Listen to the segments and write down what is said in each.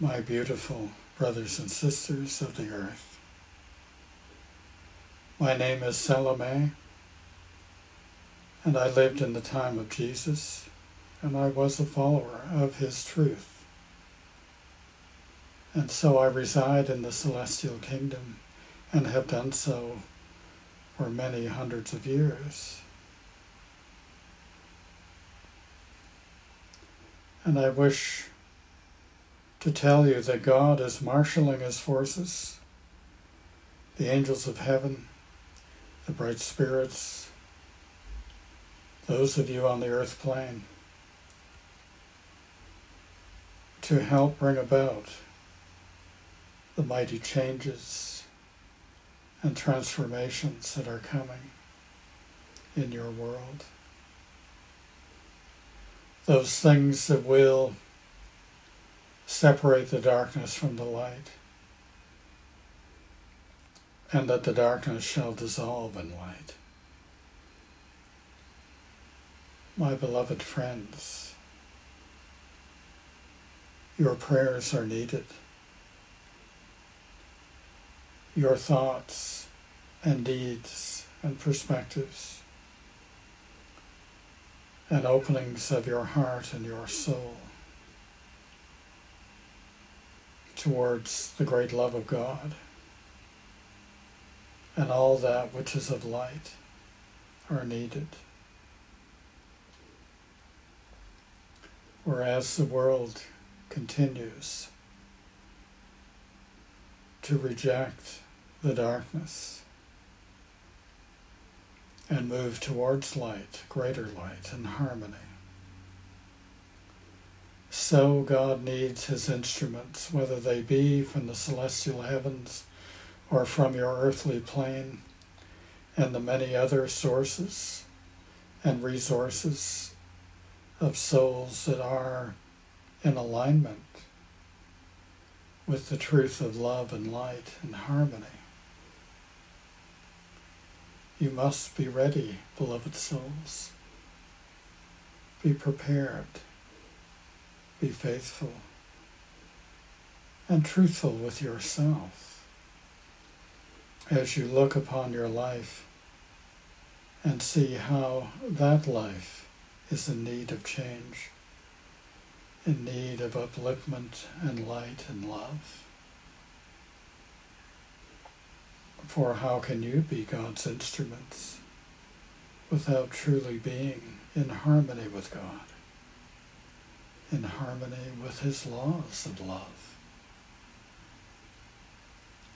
my beautiful brothers and sisters of the earth. My name is Salome, and I lived in the time of Jesus, and I was a follower of his truth. And so I reside in the celestial kingdom and have done so for many hundreds of years. And I wish to tell you that God is marshaling his forces, the angels of heaven, the bright spirits, those of you on the earth plane, to help bring about the mighty changes and transformations that are coming in your world. Those things that will separate the darkness from the light, and that the darkness shall dissolve in light. My beloved friends, your prayers are needed. Your thoughts and deeds and perspectives and openings of your heart and your soul towards the great love of God and all that which is of light are needed. Whereas the world continues to reject the darkness and move towards light, greater light and harmony. So God needs his instruments, whether they be from the celestial heavens or from your earthly plane, and the many other sources and resources of souls that are in alignment with the truth of love and light and harmony. You must be ready, beloved souls. Be prepared. Be faithful and truthful with yourself as you look upon your life and see how that life is in need of change, in need of upliftment and light and love. For how can you be God's instruments without truly being in harmony with God, in harmony with His laws of love,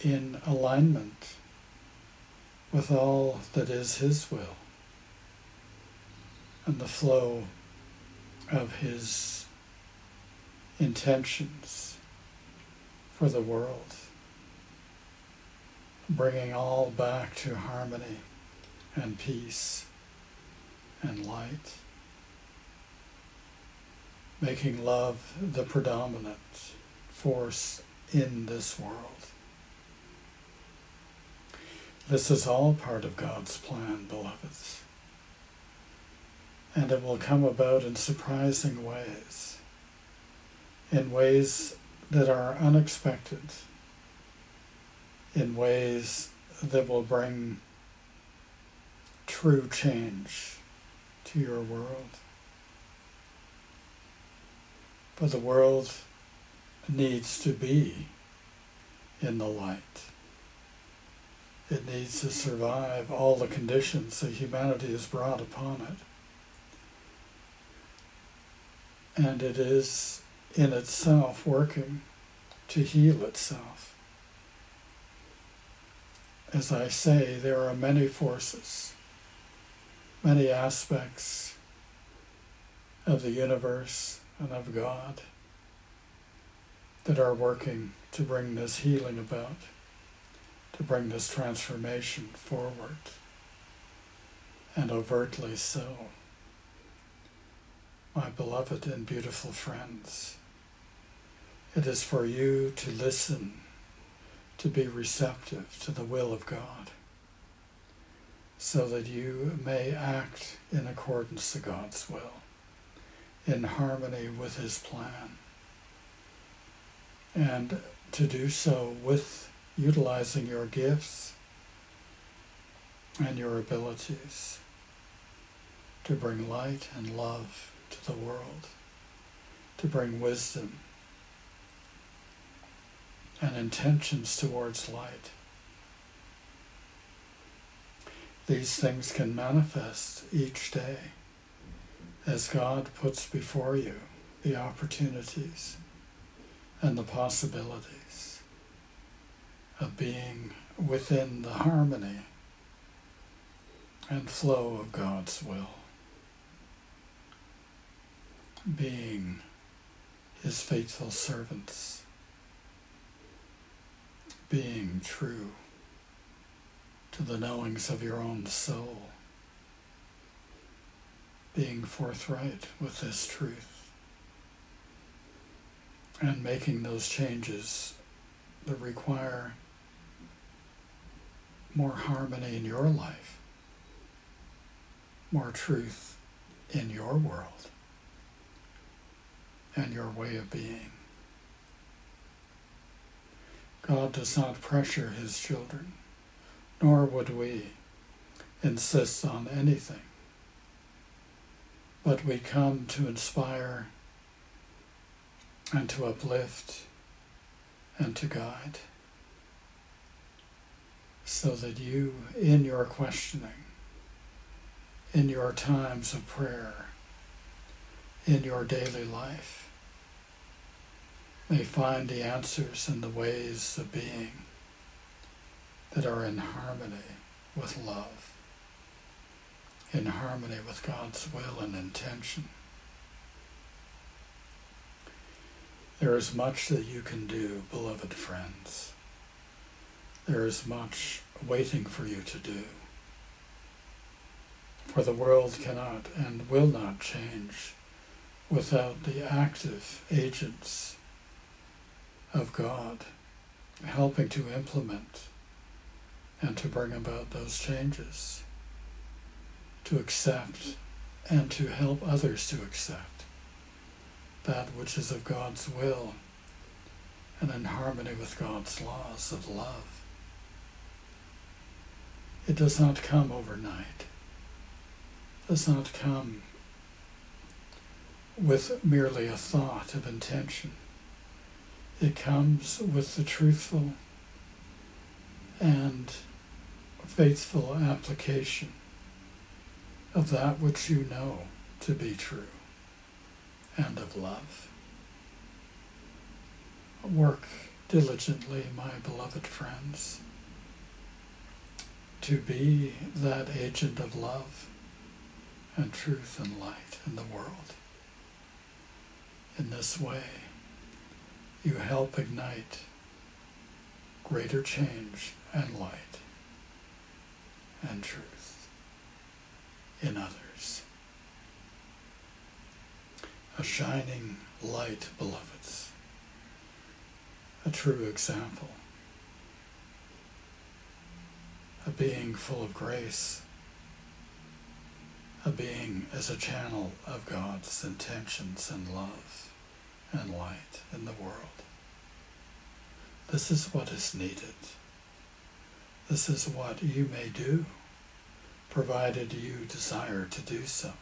in alignment with all that is His will and the flow of His intentions for the world? bringing all back to harmony and peace and light, making love the predominant force in this world. This is all part of God's plan, beloveds. And it will come about in surprising ways, in ways that are unexpected in ways that will bring true change to your world. But the world needs to be in the light. It needs to survive all the conditions that humanity has brought upon it. And it is in itself working to heal itself as I say, there are many forces, many aspects of the universe and of God that are working to bring this healing about, to bring this transformation forward, and overtly so. My beloved and beautiful friends, it is for you to listen, to be receptive to the will of God, so that you may act in accordance to God's will, in harmony with His plan and to do so with utilizing your gifts and your abilities to bring light and love to the world, to bring wisdom and intentions towards light. These things can manifest each day as God puts before you the opportunities and the possibilities of being within the harmony and flow of God's will, being His faithful servants, being true to the knowings of your own soul, being forthright with this truth and making those changes that require more harmony in your life, more truth in your world and your way of being. God does not pressure his children, nor would we insist on anything. But we come to inspire and to uplift and to guide so that you, in your questioning, in your times of prayer, in your daily life, may find the answers and the ways of being that are in harmony with love, in harmony with God's will and intention. There is much that you can do, beloved friends. There is much waiting for you to do. For the world cannot and will not change without the active agents of God helping to implement and to bring about those changes, to accept and to help others to accept that which is of God's will and in harmony with God's laws of love. It does not come overnight. It does not come with merely a thought of intention. It comes with the truthful and faithful application of that which you know to be true and of love. Work diligently, my beloved friends, to be that agent of love and truth and light in the world. In this way, you help ignite greater change and light and truth in others. A shining light, beloveds, a true example, a being full of grace, a being as a channel of God's intentions and love and light in the world. This is what is needed. This is what you may do, provided you desire to do so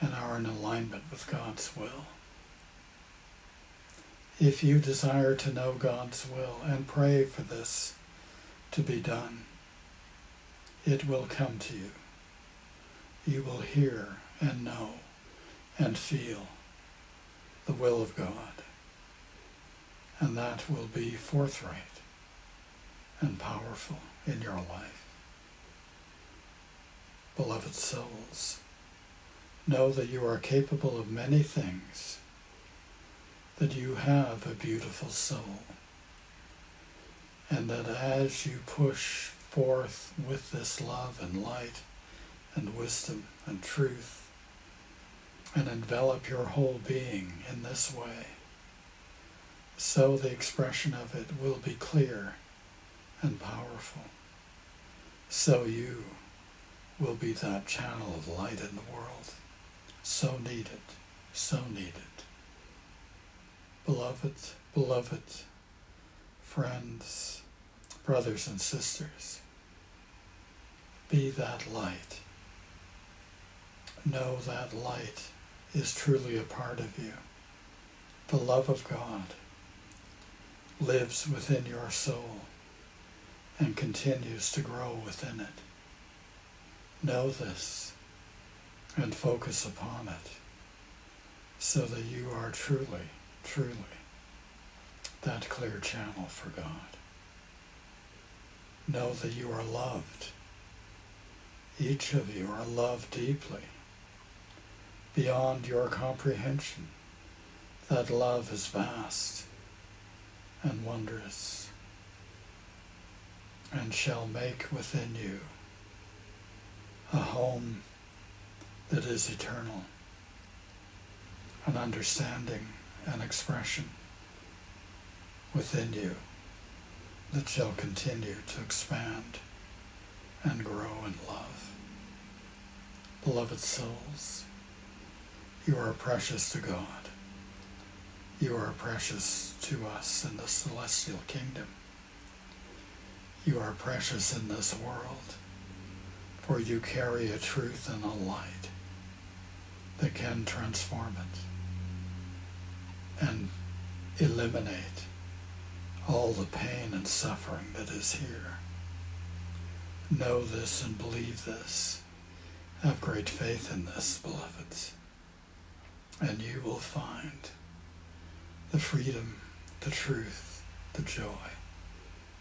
and are in alignment with God's will. If you desire to know God's will and pray for this to be done, it will come to you. You will hear and know and feel the will of God, and that will be forthright and powerful in your life. Beloved souls, Know that you are capable of many things that you have a beautiful soul. And that as you push forth with this love and light and wisdom and truth and envelop your whole being in this way, so the expression of it will be clear and powerful. So you will be that channel of light in the world, so needed, so needed. Beloved, beloved friends, brothers and sisters, be that light. Know that light is truly a part of you. The love of God lives within your soul and continues to grow within it. Know this and focus upon it so that you are truly, truly that clear channel for God. Know that you are loved. Each of you are loved deeply, beyond your comprehension. That love is vast and wondrous and shall make within you a home that is eternal, an understanding and expression within you that shall continue to expand and grow in love. Beloved souls, you are precious to God. You are precious to us in the celestial kingdom. You are precious in this world, for you carry a truth and a light that can transform it and eliminate all the pain and suffering that is here. Know this and believe this. Have great faith in this, beloveds, and you will find the freedom, the truth, the joy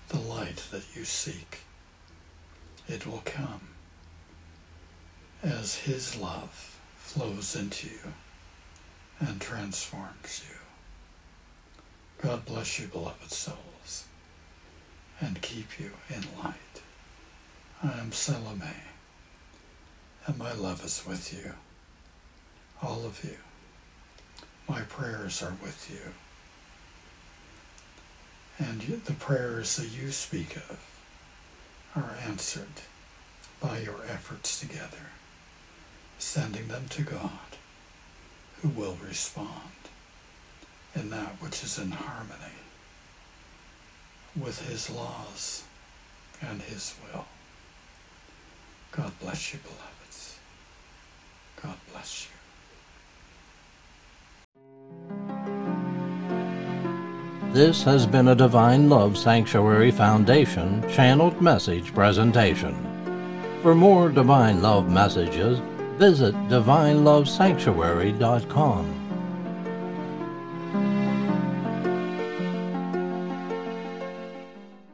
the light that you seek. It will come as His love flows into you and transforms you. God bless you, beloved souls, and keep you in light. I am Salome, and my love is with you, all of you. My prayers are with you and the prayers that you speak of are answered by your efforts together, sending them to God, who will respond in that which is in harmony with his laws and his will. God bless you, beloveds. God bless you. This has been a Divine Love Sanctuary Foundation channeled message presentation. For more Divine Love messages, visit divinelovesanctuary.com.